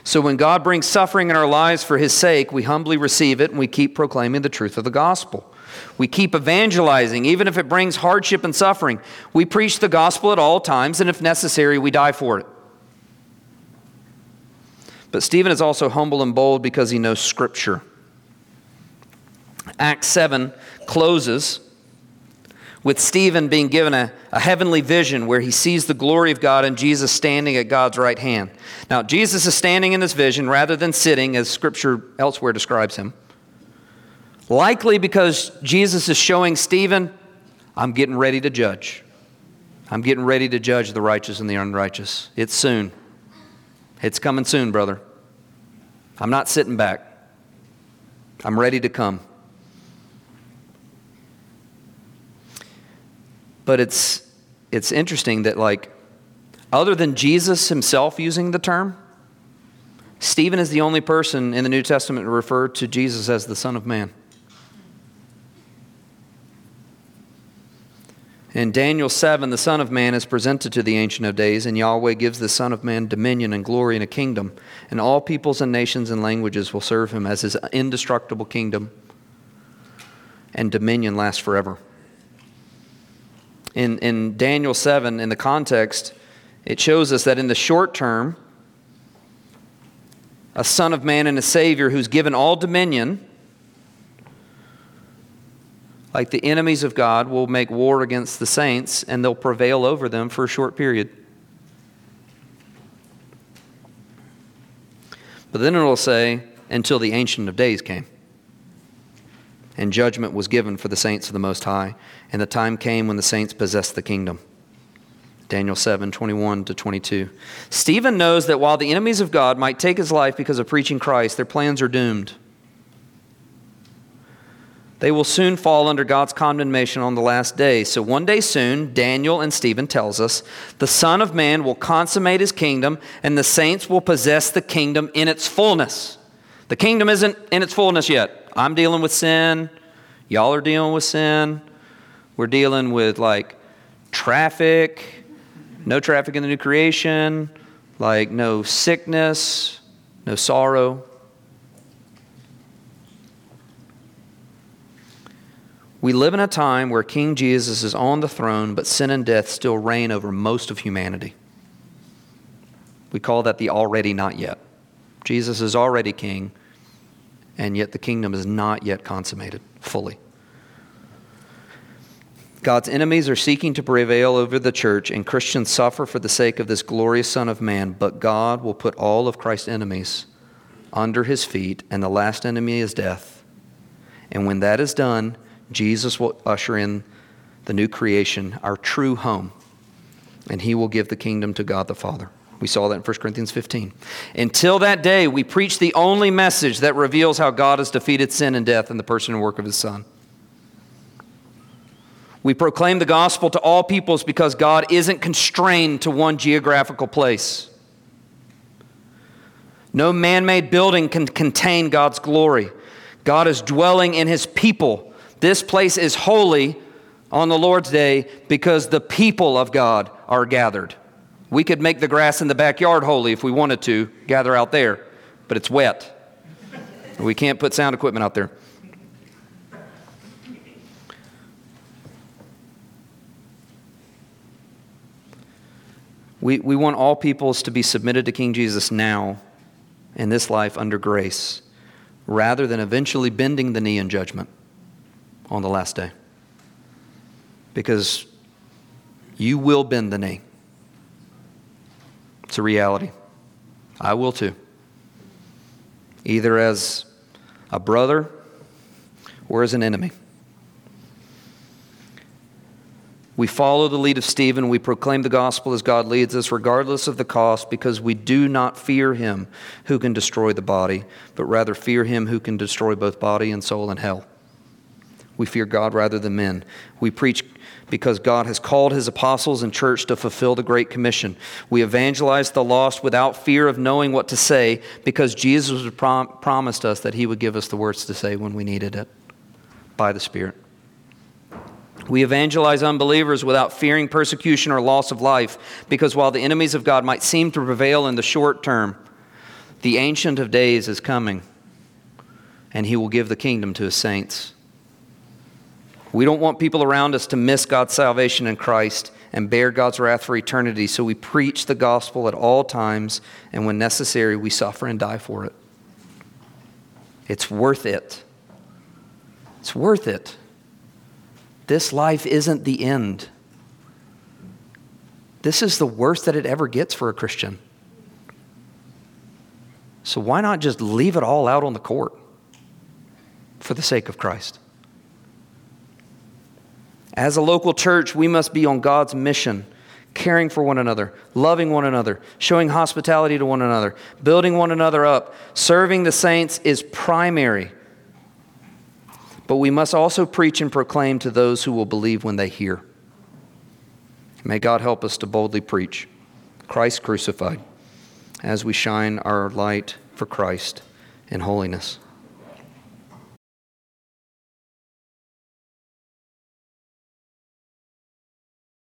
So when God brings suffering in our lives for his sake, we humbly receive it and we keep proclaiming the truth of the gospel. We keep evangelizing, even if it brings hardship and suffering. We preach the gospel at all times, and if necessary, we die for it. But Stephen is also humble and bold because he knows Scripture. Acts 7 closes with Stephen being given a, a heavenly vision where he sees the glory of God and Jesus standing at God's right hand. Now, Jesus is standing in this vision rather than sitting, as Scripture elsewhere describes him. Likely because Jesus is showing Stephen, I'm getting ready to judge. I'm getting ready to judge the righteous and the unrighteous. It's soon. It's coming soon, brother. I'm not sitting back. I'm ready to come. But it's it's interesting that like other than Jesus himself using the term, Stephen is the only person in the New Testament to refer to Jesus as the Son of Man. In Daniel 7, the Son of Man is presented to the Ancient of Days, and Yahweh gives the Son of Man dominion and glory and a kingdom, and all peoples and nations and languages will serve him as his indestructible kingdom and dominion lasts forever. In, in Daniel 7, in the context, it shows us that in the short term, a Son of Man and a Savior who's given all dominion like the enemies of God, will make war against the saints and they'll prevail over them for a short period. But then it'll say, until the Ancient of Days came. And judgment was given for the saints of the Most High. And the time came when the saints possessed the kingdom. Daniel 7, 21 to 22. Stephen knows that while the enemies of God might take his life because of preaching Christ, their plans are doomed. They will soon fall under God's condemnation on the last day. So one day soon, Daniel and Stephen tells us, the Son of Man will consummate his kingdom and the saints will possess the kingdom in its fullness. The kingdom isn't in its fullness yet. I'm dealing with sin. Y'all are dealing with sin. We're dealing with like traffic, no traffic in the new creation, like no sickness, no sorrow. We live in a time where King Jesus is on the throne, but sin and death still reign over most of humanity. We call that the already not yet. Jesus is already king, and yet the kingdom is not yet consummated fully. God's enemies are seeking to prevail over the church, and Christians suffer for the sake of this glorious Son of Man, but God will put all of Christ's enemies under his feet, and the last enemy is death. And when that is done, Jesus will usher in the new creation, our true home, and he will give the kingdom to God the Father. We saw that in 1 Corinthians 15. Until that day, we preach the only message that reveals how God has defeated sin and death in the person and work of his Son. We proclaim the gospel to all peoples because God isn't constrained to one geographical place. No man made building can contain God's glory. God is dwelling in his people this place is holy on the Lord's day because the people of God are gathered. We could make the grass in the backyard holy if we wanted to, gather out there, but it's wet. We can't put sound equipment out there. We, we want all peoples to be submitted to King Jesus now in this life under grace, rather than eventually bending the knee in judgment on the last day. Because you will bend the knee. It's a reality. I will too. Either as a brother or as an enemy. We follow the lead of Stephen. We proclaim the gospel as God leads us, regardless of the cost, because we do not fear him who can destroy the body, but rather fear him who can destroy both body and soul in hell. We fear God rather than men. We preach because God has called his apostles and church to fulfill the Great Commission. We evangelize the lost without fear of knowing what to say because Jesus prom- promised us that he would give us the words to say when we needed it by the Spirit. We evangelize unbelievers without fearing persecution or loss of life because while the enemies of God might seem to prevail in the short term, the Ancient of Days is coming and he will give the kingdom to his saints. We don't want people around us to miss God's salvation in Christ and bear God's wrath for eternity, so we preach the gospel at all times, and when necessary, we suffer and die for it. It's worth it. It's worth it. This life isn't the end. This is the worst that it ever gets for a Christian. So why not just leave it all out on the court for the sake of Christ? As a local church, we must be on God's mission, caring for one another, loving one another, showing hospitality to one another, building one another up. Serving the saints is primary. But we must also preach and proclaim to those who will believe when they hear. May God help us to boldly preach Christ crucified as we shine our light for Christ in holiness.